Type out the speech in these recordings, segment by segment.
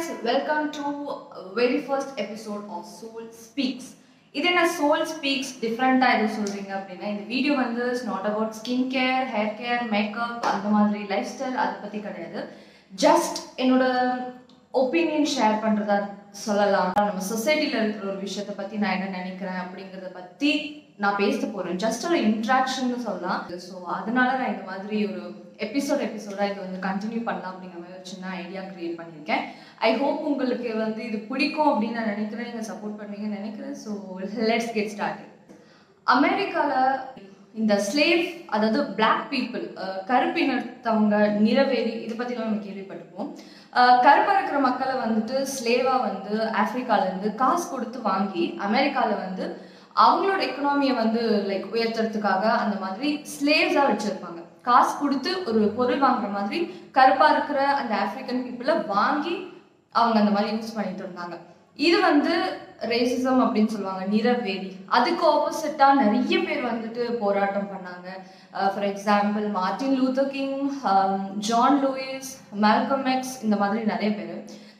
guys, welcome to very first episode of soul speaks இது என்ன soul speaks டிஃப்ரெண்ட்டாக எதுவும் சொல்கிறீங்க அப்படின்னா இந்த வீடியோ வந்து it's not about skin care hair care makeup அந்த மாதிரி லைஃப் ஸ்டைல் அதை பற்றி கிடையாது. ஜஸ்ட் என்னோட ஒப்பீனியன் ஷேர் பண்ணுறதா சொல்லலாம். நம்ம சொசைட்டியில் இருக்கிற ஒரு விஷயத்தை பற்றி நான் என்ன நினைக்கிறேன் அப்படிங்கிறத பற்றி நான் பேச போகிறேன் ஜஸ்ட் ஒரு இன்ட்ராக்ஷன் சொல்லலாம். ஸோ அதனால நான் இந்த மாதிரி ஒரு எபிசோட் எபிசோடாக இது வந்து கண்டினியூ பண்ணலாம் அப்படிங்கிற மாதிரி ஒரு சின்ன ஐடியா கிரியேட் பண்ணியிருக்கேன். ஐ ஹோப் உங்களுக்கு வந்து இது பிடிக்கும் அப்படின்னு நான் நினைக்கிறேன். நீங்கள் சப்போர்ட் பண்ணுவீங்கன்னு நினைக்கிறேன். ஸோ லெட்ஸ் கெட் ஸ்டார்ட் அமெரிக்காவில் இந்த ஸ்லேவ் அதாவது பிளாக் பீப்புள் கருப்பினத்தவங்க நிறவேறி இதை பற்றிலாம் நம்ம கேள்விப்பட்டிருப்போம். கருப்பாக இருக்கிற மக்களை வந்துட்டு ஸ்லேவாக வந்து ஆஃப்ரிக்காவிலேருந்து காசு கொடுத்து வாங்கி அமெரிக்காவில் வந்து அவங்களோட எக்கனாமியை வந்து லைக் உயர்த்துறதுக்காக அந்த மாதிரி ஸ்லேவ்ஸாக வச்சுருப்பாங்க. காசு கொடுத்து ஒரு பொருள் வாங்குற மாதிரி கருப்பாக இருக்கிற அந்த ஆஃப்ரிக்கன் பீப்புளை வாங்கி அவங்க அந்த மாதிரி யூஸ் பண்ணிட்டு இருந்தாங்க. இது வந்து ரேசிசம் அப்படின்னு சொல்லுவாங்க நிறவேறி. அதுக்கு ஆப்போசிட்டாக நிறைய பேர் வந்துட்டு போராட்டம் பண்ணாங்க. For example Martin Luther King John Lewis Malcolm X இந்த மாதிரி நிறைய பேர்.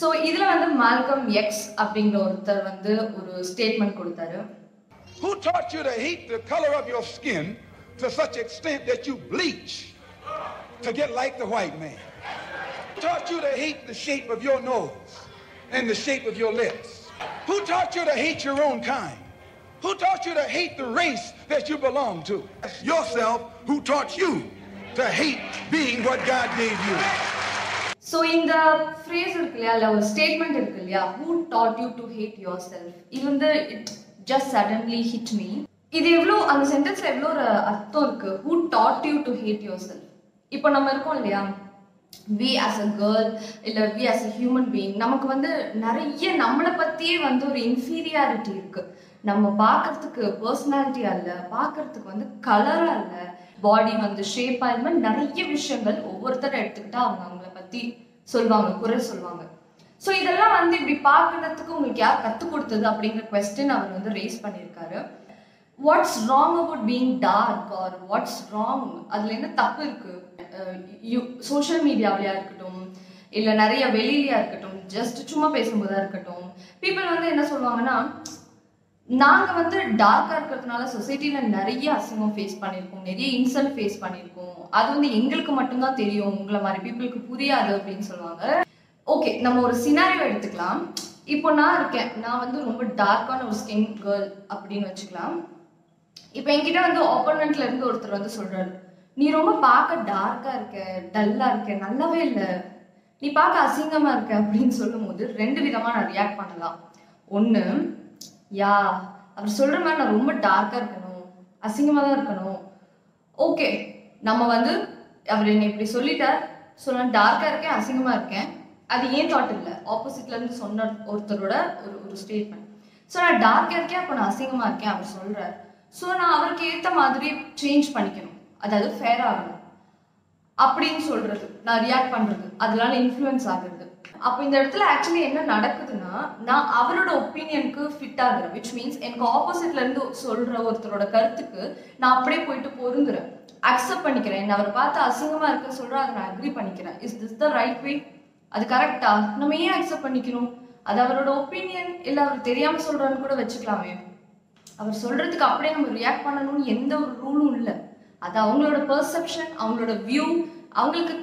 ஸோ இதில் வந்து மால்கம் எக்ஸ் அப்படிங்கிற ஒருத்தர் வந்து ஒரு ஸ்டேட்மெண்ட் கொடுத்தாரு. Who taught you to hate the color of your skin to such extent that you bleach to get like the white man? Who taught you to hate the shape of your nose and the shape of your lips? Who taught you to hate your own kind? Who taught you to hate the race that you belong to? Yourself who taught you to hate being what God gave you. So இந்த phrase இருக்கு இல்லையா இல்லை ஒரு statement இருக்கு இல்லையா who taught you to hate yourself இது வந்து it just suddenly hit me இது எவ்வளோ அந்த சென்டென்ஸ்ல எவ்வளோ ஒரு அர்த்தம் இருக்கு who taught you to hate yourself இப்போ நம்ம இருக்கோம் இல்லையா வி ஆஸ் அ கேர்ள் இல்லை we as a human being நமக்கு வந்து நிறைய நம்மளை பற்றியே வந்து ஒரு இன்ஃபீரியாரிட்டி இருக்கு. நம்ம பார்க்கறதுக்கு பர்சனாலிட்டி அல்ல பார்க்கறதுக்கு வந்து கலர் அல்ல பாடி வந்து ஷேப் இது மாதிரி நிறைய விஷயங்கள் ஒவ்வொருத்தரை எடுத்துக்கிட்டா அவங்க அவங்கள பற்றி சொல்லுவாங்க குறை சொல்லுவாங்க. ஸோ இதெல்லாம் வந்து இப்படி பார்க்கறதுக்கு உங்களுக்கு யார் கற்றுக் கொடுத்தது அப்படிங்கிற கொஸ்டின் அவர் வந்து ரேஸ் பண்ணியிருக்காரு. What's wrong about being dark or what's wrong அதில் என்ன தப்பு இருக்கு? சோஷியல் மீடியாவிலையா இருக்கட்டும் இல்லை நிறைய வெளியிலையா இருக்கட்டும் ஜஸ்ட் சும்மா பேசும்போதா இருக்கட்டும் பீப்புள் வந்து என்ன சொல்லுவாங்கன்னா நாங்கள் வந்து டார்க்காக இருக்கிறதுனால சொசைட்டியில் நிறைய அசிங்கம் ஃபேஸ் பண்ணியிருக்கோம் நிறைய இன்சல்ட் ஃபேஸ் பண்ணியிருக்கோம். அது வந்து எங்களுக்கு மட்டும்தான் தெரியும் உங்களை மாதிரி பீப்புளுக்கு புரியாது அப்படின்னு சொல்லுவாங்க. ஓகே நம்ம ஒரு சினாரியோ எடுத்துக்கலாம். இப்போ நான் இருக்கேன். நான் வந்து ரொம்ப டார்க்கான ஒரு ஸ்கின் கேர்ள் அப்படின்னு வச்சுக்கலாம். இப்போ என்கிட்ட வந்து ஆப்போனண்ட்ல இருந்து ஒருத்தர் வந்து சொல்றாரு நீ ரொம்ப பார்க்க டார்க்கா இருக்க டல்லா இருக்க நல்லாவே இல்லை. நீ பார்க்க அசிங்கமா இருக்க. அப்படின்னு சொல்லும்போது ரெண்டு விதமா நான் ரியாக்ட் பண்ணலாம். ஒன்று யா அவர் சொல்ற மாதிரி நான் ரொம்ப டார்க்கா இருக்கணும் அசிங்கமா தான் இருக்கணும். ஓகே நம்ம வந்து அவர் என்னை இப்படி சொல்லிட்டார். ஸோ நான் டார்க்கா இருக்கேன் அசிங்கமா இருக்கேன். அது ஏன் தாட் இல்லை? ஆப்போசிட்ல இருந்து சொன்ன ஒருத்தரோட ஒரு ஒரு ஸ்டேட்மெண்ட் ஸோ நான் டார்க்கா இருக்கேன் அப்போ நான் அசிங்கமா இருக்கேன் அவர் சொல்றாரு. ஸோ நான் அவருக்கு ஏற்ற மாதிரி சேஞ்ச் பண்ணிக்கணும். அதாவது ஃபேர் ஆகணும் அப்படின்னு சொல்றது. நான் ரியாக்ட் பண்றது. அதனால இன்ஃப்ளூயன்ஸ் ஆகுறது. அப்போ இந்த இடத்துல ஆக்சுவலி என்ன நடக்குதுன்னா நான் அவரோட ஒப்பீனியனுக்கு ஃபிட் ஆகுறேன். விச் மீன்ஸ் எனக்கு ஆப்போசிட்ல இருந்து சொல்ற ஒருத்தரோட கருத்துக்கு நான் அப்படியே போயிட்டு பொருந்துறேன். அக்செப்ட் பண்ணிக்கிறேன். என்ன அவர் பார்த்து அசிங்கமா இருக்க சொல்ற அதை நான் அக்ரி பண்ணிக்கிறேன். Is this the right way அது கரெக்டா நம்ம ஏன் அக்செப்ட் பண்ணிக்கணும்? அது அவரோட ஒப்பீனியன் இல்லை அவர் தெரியாம சொல்றான்னு கூட வச்சுக்கலாமே. அவர் சொல்றதுக்கு அப்படியே நம்ம ரியாக்ட் பண்ணணும்னு எந்த ஒரு ரூலும் இல்லை. அது அவங்களோட பெர்செப்ஷன் அவங்களோட வியூ அவங்களுக்கு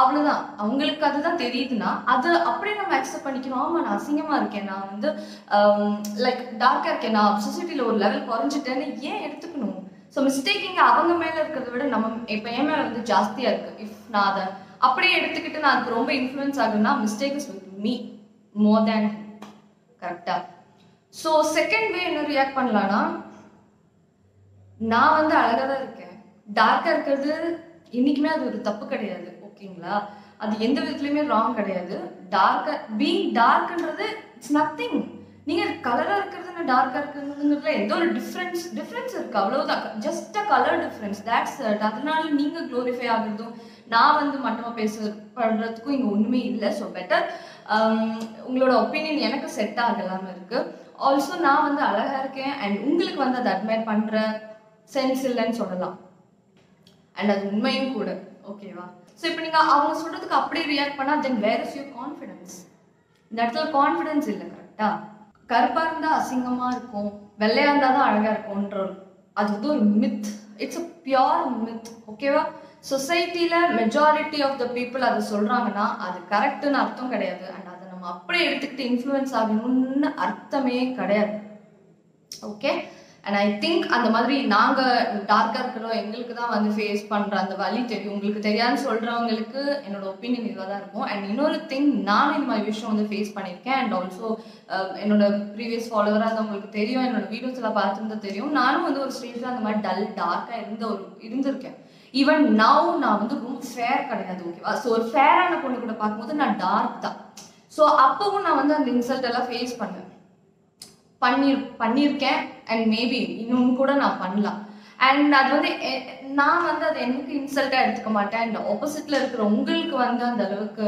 அவ்வளோதான் அவங்களுக்கு அதுதான் தெரியுதுன்னா அதை அப்படியே நம்ம அக்செப்ட் பண்ணிக்கணும். ஆமா நான் அசிங்கமா இருக்கேன். நான் வந்து um, லைக் டார்க்கா இருக்கேன். நான் சொசைட்டில ஒரு லெவல் குறைஞ்சிட்டேன்னு ஏன் எடுத்துக்கணும்? ஸோ மிஸ்டேக்கிங் அவங்க மேல இருக்கிறத விட நம்ம இப்போ என் மேல வந்து ஜாஸ்தியா இருக்கு. இஃப் நான் அதை அப்படியே எடுத்துக்கிட்டு நான் அதுக்கு ரொம்ப இன்ஃப்ளூயன்ஸ் ஆகுன்னா mistake is with me more than கரெக்டா ஸோ செகண்ட் வே என்ன ரியாக்ட் பண்ணலான்னா நான் வந்து அழகாக தான் இருக்கேன். டார்க்காக இருக்கிறது என்றைக்குமே அது ஒரு தப்பு கிடையாது ஓகேங்களா? அது எந்த விதத்துலையுமே ராங் கிடையாது. டார்க்காக பீங் டார்க்ன்றது இட்ஸ் நத்திங் நீங்கள் கலராக இருக்கிறது டார்க்காக இருக்கிறதுங்கிறதுல எந்த ஒரு டிஃப்ரென்ஸ் டிஃப்ரென்ஸ் இருக்குது அவ்வளோதான் just a colour difference that's அதனால நீங்கள் க்ளோரிஃபை ஆகுறதும் நான் வந்து மட்டமாக பேச பண்ணுறதுக்கும் இங்கே ஒன்றுமே இல்லை. ஸோ பெட்டர் um, உங்களோட ஒப்பீனியன் எனக்கு செட் ஆகலாமல் இருக்குது ஆல்சோ நான் வந்து அழகாக இருக்கேன். அண்ட் உங்களுக்கு வந்து அதை அட்மையர் பண்ணுற சென்ஸ் இல்லைன்னு சொல்லலாம். அண்ட் அது உண்மையும் கூட. ஓகேவா ஸோ இப்போ நீங்கள் அவங்க சொல்கிறதுக்கு அப்படியே ரியாக்ட் பண்ணால் then where is your confidence இந்த இடத்துல கான்ஃபிடன்ஸ் இல்லை கரெக்டாக கருப்பாக இருந்தால் அசிங்கமாக இருக்கும். வெள்ளையாக இருந்தால் தான் அழகாக இருக்கும்ன்ற அது வந்து ஒரு myth it's a pure myth ஓகேவா சொசைட்டியில் மெஜாரிட்டி ஆஃப் த பீப்புள் அதை சொல்கிறாங்கன்னா அது கரெக்டுன்னு அர்த்தம் கிடையாது. அண்ட் நம்ம அப்படியே எடுத்துக்கிட்டு இன்ஃப்ளூயன்ஸ் ஆகணும்னு அர்த்தமே கிடையாது. ஓகே அண்ட் ஐ திங்க் அந்த மாதிரி நாங்கள் டார்க்காக இருக்கிறோம் எங்களுக்கு தான் வந்து ஃபேஸ் பண்ணுற அந்த வழி தெரியும். உங்களுக்கு தெரியாதுன்னு சொல்கிறவங்களுக்கு என்னோட ஒப்பீனியன் இதுவாக தான் இருக்கும். அண்ட் இன்னொரு திங் நானும் இந்த மாதிரி விஷயம் வந்து ஃபேஸ் பண்ணியிருக்கேன். அண்ட் ஆல்சோ um, என்னோட ப்ரீவியஸ் ஃபாலோவராக அது உங்களுக்கு தெரியும். என்னோட வீடியோஸெல்லாம் பார்த்துருந்தா தெரியும். நானும் வந்து ஒரு ஸ்டேஜில் அந்த மாதிரி டல் டார்க்காக இருந்த ஒரு இருந்திருக்கேன். ஈவன் நவ் நான் வந்து ரொம்ப ஃபேர் கிடையாது ஓகேவா ஸோ ஒரு ஃபேரான பொண்ணு கூட பார்க்கும்போது நான் டார்க் தான். ஸோ அப்பவும் நான் வந்து அந்த இன்சல்ட் எல்லாம் ஃபேஸ் பண்ணேன். பண்ணி பண்ணியிருக்கேன் அண்ட் மேபி இன்னும் கூட நான் பண்ணலாம். அண்ட் அது வந்து எ- நான் வந்து அது எனக்கு இன்சல்ட்டாக எடுத்துக்க மாட்டேன். அண்ட் ஆப்போசிட்ல இருக்கிற உங்களுக்கு வந்து அந்த அளவுக்கு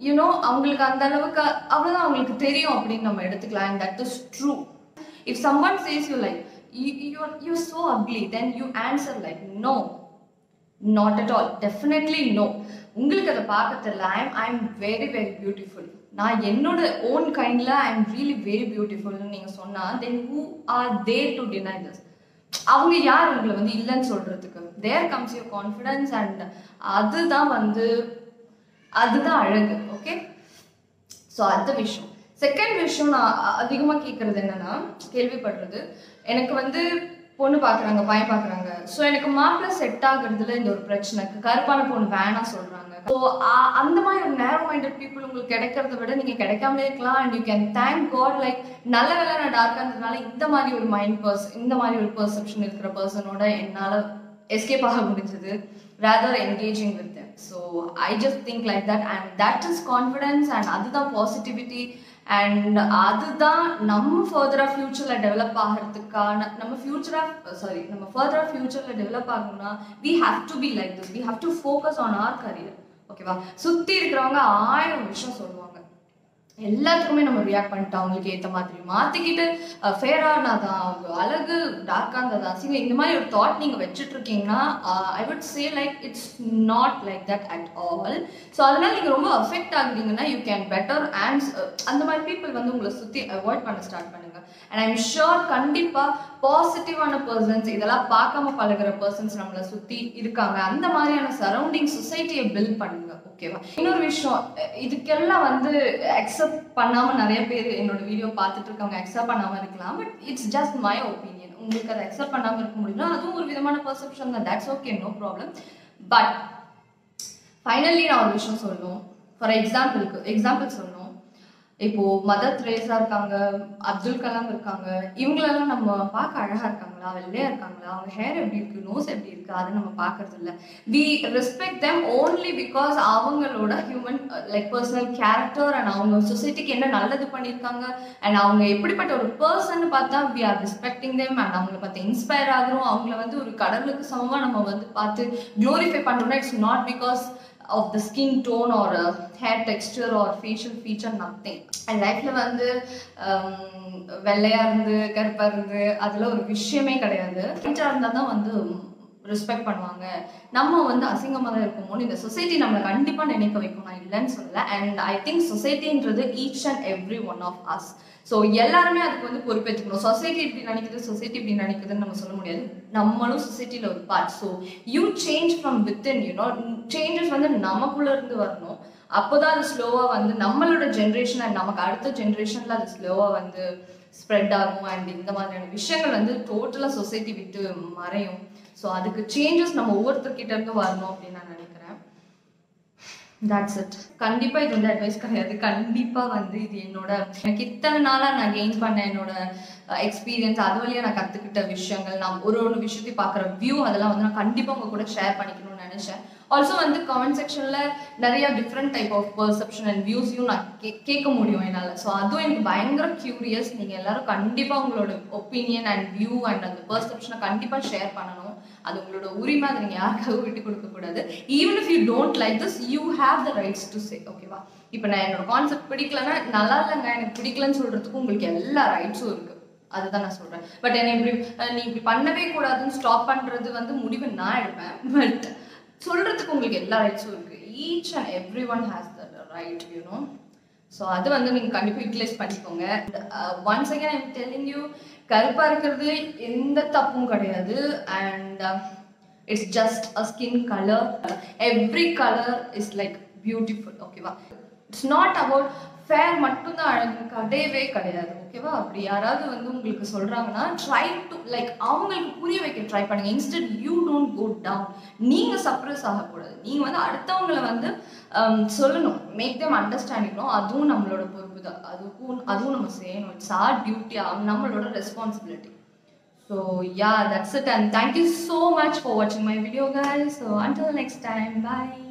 யூனோ அவங்களுக்கு அந்த அளவுக்கு அவ்வளோதான் அவங்களுக்கு தெரியும் அப்படின்னு நம்ம எடுத்துக்கலாம். And that is true if someone says you like you you so ugly then you answer like no not at all definitely no உங்களுக்கு அதை பார்க்க தெரியல. I am I am very very beautiful நான் என்னோட ஓன் கைண்டில் I am really very பியூட்டிஃபுல்னு நீங்கள் சொன்னால் then who are there to deny this அவங்க யார் உங்களை வந்து இல்லைன்னு சொல்கிறதுக்கு there comes your confidence and அதுதான் வந்து அதுதான் அழகு ஓகே ஸோ அந்த விஷயம். செகண்ட் விஷயம் நான் அதிகமாக கேட்குறது என்னென்னா கேள்விப்படுறது. எனக்கு வந்து பொண்ணு பார்க்குறாங்க பையன் பார்க்குறாங்க ஸோ எனக்கு மாப்பிள்ளை செட் ஆகுறதுல இந்த ஒரு பிரச்சனைக்கு கருப்பான பொண்ணு வேணாம் சொல்கிறாங்க ஸோ அந்த மாதிரி ஒரு நேரோ மைண்டட் பீப்புள் உங்களுக்கு கிடைக்கிறத விட நீங்கள் கிடைக்காமலே இருக்கலாம் and you can thank God like நல்ல வேலை நான் டார்க்காக இருந்ததுனால இந்த மாதிரி ஒரு மைண்ட் பர்சன் இந்த மாதிரி ஒரு பர்செப்ஷன் இருக்கிற பர்சனோட என்னால் எஸ்கேப் ஆக முடிஞ்சது rather engaging with so I just think like that and that is confidence and அதுதான் பாசிட்டிவிட்டி அண்ட் அதுதான் நம்ம ஃபர்தராக ஃபியூச்சரில் டெவலப் ஆகிறதுக்கான நம்ம ஃபியூச்சராக சாரி நம்ம ஃபர்தராக ஃபியூச்சரில் டெவலப் ஆகணும்னா we have to be like this we have to focus on our career ஓகேவா சுற்றி இருக்கிறவங்க ஆயிரம் விஷயம் சொல்லுவாங்க. எல்லாத்துக்குமே நம்ம ரியாக்ட் பண்ணிட்டோம் அவங்களுக்கு ஏற்ற மாதிரி. மாற்றிக்கிட்டு ஃபேராக தான் அவங்க அழகு டார்க்காக இருந்ததா சிங்க இந்த மாதிரி ஒரு தாட் நீங்கள் வச்சுட்டு இருக்கீங்கன்னா I would say like it's not like that at all so அதனால் நீங்கள் ரொம்ப அஃபெக்ட் ஆகுறீங்கன்னா யூ கேன் பெட்டர் ஆன்ஸ் அந்த மாதிரி பீப்புள் வந்து உங்களை சுற்றி அவாய்ட் பண்ண ஸ்டார்ட் பண்ணுங்க. அண்ட் ஐம் ஷுர் கண்டிப்பாக பாசிட்டிவான பர்சன்ஸ் இதெல்லாம் பார்க்காம பழகுற பர்சன்ஸ் நம்மளை சுற்றி இருக்காங்க. அந்த மாதிரியான சரௌண்டிங் சொசைட்டியை பில்ட் பண்ணுங்க ஓகேவா இன்னொரு விஷயம் இதுக்கெல்லாம் வந்து அக்செப்ட் பண்ணாம நிறைய பேர் என்னோட வீடியோ பார்த்துட்டு இருக்கவங்க அக்செப்ட் பண்ணாம இருக்கலாம் but it's just my opinion உங்களுக்கு அதை அக்செப்ட் பண்ணாம இருக்க முடியும்னா அதுவும் ஒரு விதமான பர்செப்ஷன் தான். That's okay no problem but finally நான் ஒரு விஷயம் சொல்லணும். ஃபார் எக்ஸாம்பிளுக்கு எக்ஸாம்பிள் சொல்லணும் இப்போ மதர் திரேசா இருக்காங்க அப்துல் கலாம் இருக்காங்க இவங்களெல்லாம் நம்ம பார்க்க அழகா இருக்காங்களா? வெள்ளையா இருக்காங்களா? அவங்க ஹேர் எப்படி இருக்கு? நோஸ் எப்படி இருக்கு? அதை நம்ம பார்க்கறது இல்ல. We respect them only because அவங்களோட human like personal character and அவங்க சொசைட்டிக்கு என்ன நல்லது பண்ணியிருக்காங்க அண்ட் அவங்க எப்படிப்பட்ட ஒரு பர்சன் பார்த்தா we are respecting them and அவங்கள பார்த்து இன்ஸ்பயர் ஆகிறோம். அவங்கள வந்து ஒரு கடவுளுக்கு சமமா நம்ம வந்து பார்த்து க்ளோரிஃபை பண்றோம்னா it's not because of the skin tone or hair texture or facial feature nothing என் லைஃப்பில் வந்து வெள்ளையாக இருந்து கருப்பாக இருந்து அதெல்லாம் ஒரு விஷயமே கிடையாது ஃபீட்டாக இருந்தால் தான் வந்து ரெஸ்பெக்ட் பண்ணுவாங்க. நம்ம வந்து அசிங்கமாக தான் இருக்குமோன்னு இந்த சொசைட்டி நம்மளை கண்டிப்பாக நினைக்க வைக்கும்? நான் இல்லைன்னு சொல்லலை. And I think சொசைட்டின்றது each and every one of us so எல்லாருமே அதுக்கு வந்து பொறுப்பேற்றுக்கணும் சொசைட்டி இப்படி நினைக்குது சொசைட்டி இப்படி நினைக்குதுன்னு நம்ம சொல்ல முடியாது. நம்மளும் சொசைட்டியில் ஒரு part so you change from within you know changes வந்து நமக்குள்ளே இருந்து வரணும். அப்போதான் அது ஸ்லோவாக வந்து நம்மளோட ஜென்ரேஷன் அண்ட் நமக்கு அடுத்த ஜென்ரேஷனில் அது ஸ்லோவாக வந்து ஸ்ப்ரெட் ஆகும்? அண்ட் இந்த மாதிரியான விஷயங்கள் வந்து டோட்டலாக சொசைட்டி விட்டு மறையும். ஸோ அதுக்கு சேஞ்சஸ் நம்ம ஒவ்வொருத்தர்கிட்ட இருந்து வரணும் அப்படின்னு நான் நினைக்கிறேன். தட்ஸ் இட் கண்டிப்பா இது வந்து அட்வைஸ் கிடையாது. கண்டிப்பா வந்து இது என்னோட எனக்கு இத்தனை நாளா நான் கெயின் பண்ண என்னோட எக்ஸ்பீரியன்ஸ் அது வழியாக நான் கற்றுக்கிட்ட விஷயங்கள் நான் ஒரு ஒரு விஷயத்தையும் பார்க்குற வியூ அதெல்லாம் வந்து நான் கண்டிப்பாக உங்கள் கூட ஷேர் பண்ணிக்கணும்னு நினச்சேன். ஆல்சோ வந்து கமெண்ட் செக்ஷனில் நிறைய different type of perception and வியூஸையும் நான் கே- கேட்க முடியும் என்னால். ஸோ அதுவும் எனக்கு பயங்கர க்யூரியஸ் நீங்கள் எல்லாரும் கண்டிப்பாக உங்களோட ஒப்பீனியன் அண்ட் வியூ அண்ட் அந்த பர்செப்ஷனை கண்டிப்பாக ஷேர் பண்ணணும். அது உங்களோட உரிமை அதை நீங்கள் யாருக்காக விட்டு கொடுக்க கூடாது. Even if you don't like this you have the rights to say ஓகேவா இப்போ நான் என்னோட கான்செப்ட் பிடிக்கலன்னா நல்லா இல்லைங்க எனக்கு பிடிக்கலன்னு சொல்கிறதுக்கு உங்களுக்கு எல்லா ரைட்ஸும் இருக்குது அதுதான் நான் சொல்றேன். பட் என்னை இப்படி நீ இப்படி பண்ணவே கூடாதுன்னு ஸ்டாப் பண்றது வந்து முடிவு நான் எடுப்பேன். பட் சொல்றதுக்கு உங்களுக்கு எல்லா ரைட்ஸும் இருக்கு. Each and every one has the right you know so அது வந்து நீங்கள் கண்டிப்பாக யூட்டிலைஸ் பண்ணிக்கோங்க. Once again I'm telling you கருப்பாக இருக்கிறது எந்த தப்பும் கிடையாது. And it's just a skin colour every colour is like beautiful ஓகேவா இட்ஸ் நாட் அபவுட் ஃபேர் மட்டும்தான் அழகு கிடையவே கிடையாது ஓகேவா அப்படி யாராவது வந்து உங்களுக்கு சொல்கிறாங்கன்னா ட்ரை டு லைக் அவங்களுக்கு புரிய வைக்க ட்ரை பண்ணுங்க. Instant you don't go down நீங்கள் சப்ரஸ் ஆகக்கூடாது. நீங்கள் வந்து அடுத்தவங்களை வந்து um, சொல்லணும். மேக் தேம் அண்டர்ஸ்டாண்டிங்னோ அதுவும் நம்மளோட பொறுப்பு தான். அதுக்கும் அதுவும் நம்ம செய்யணும். இட்ஸ் ஆர் டியூட்டி நம்மளோட responsibility so yeah that's it and thank you so much for வாட்சிங் my video guys so until next time bye.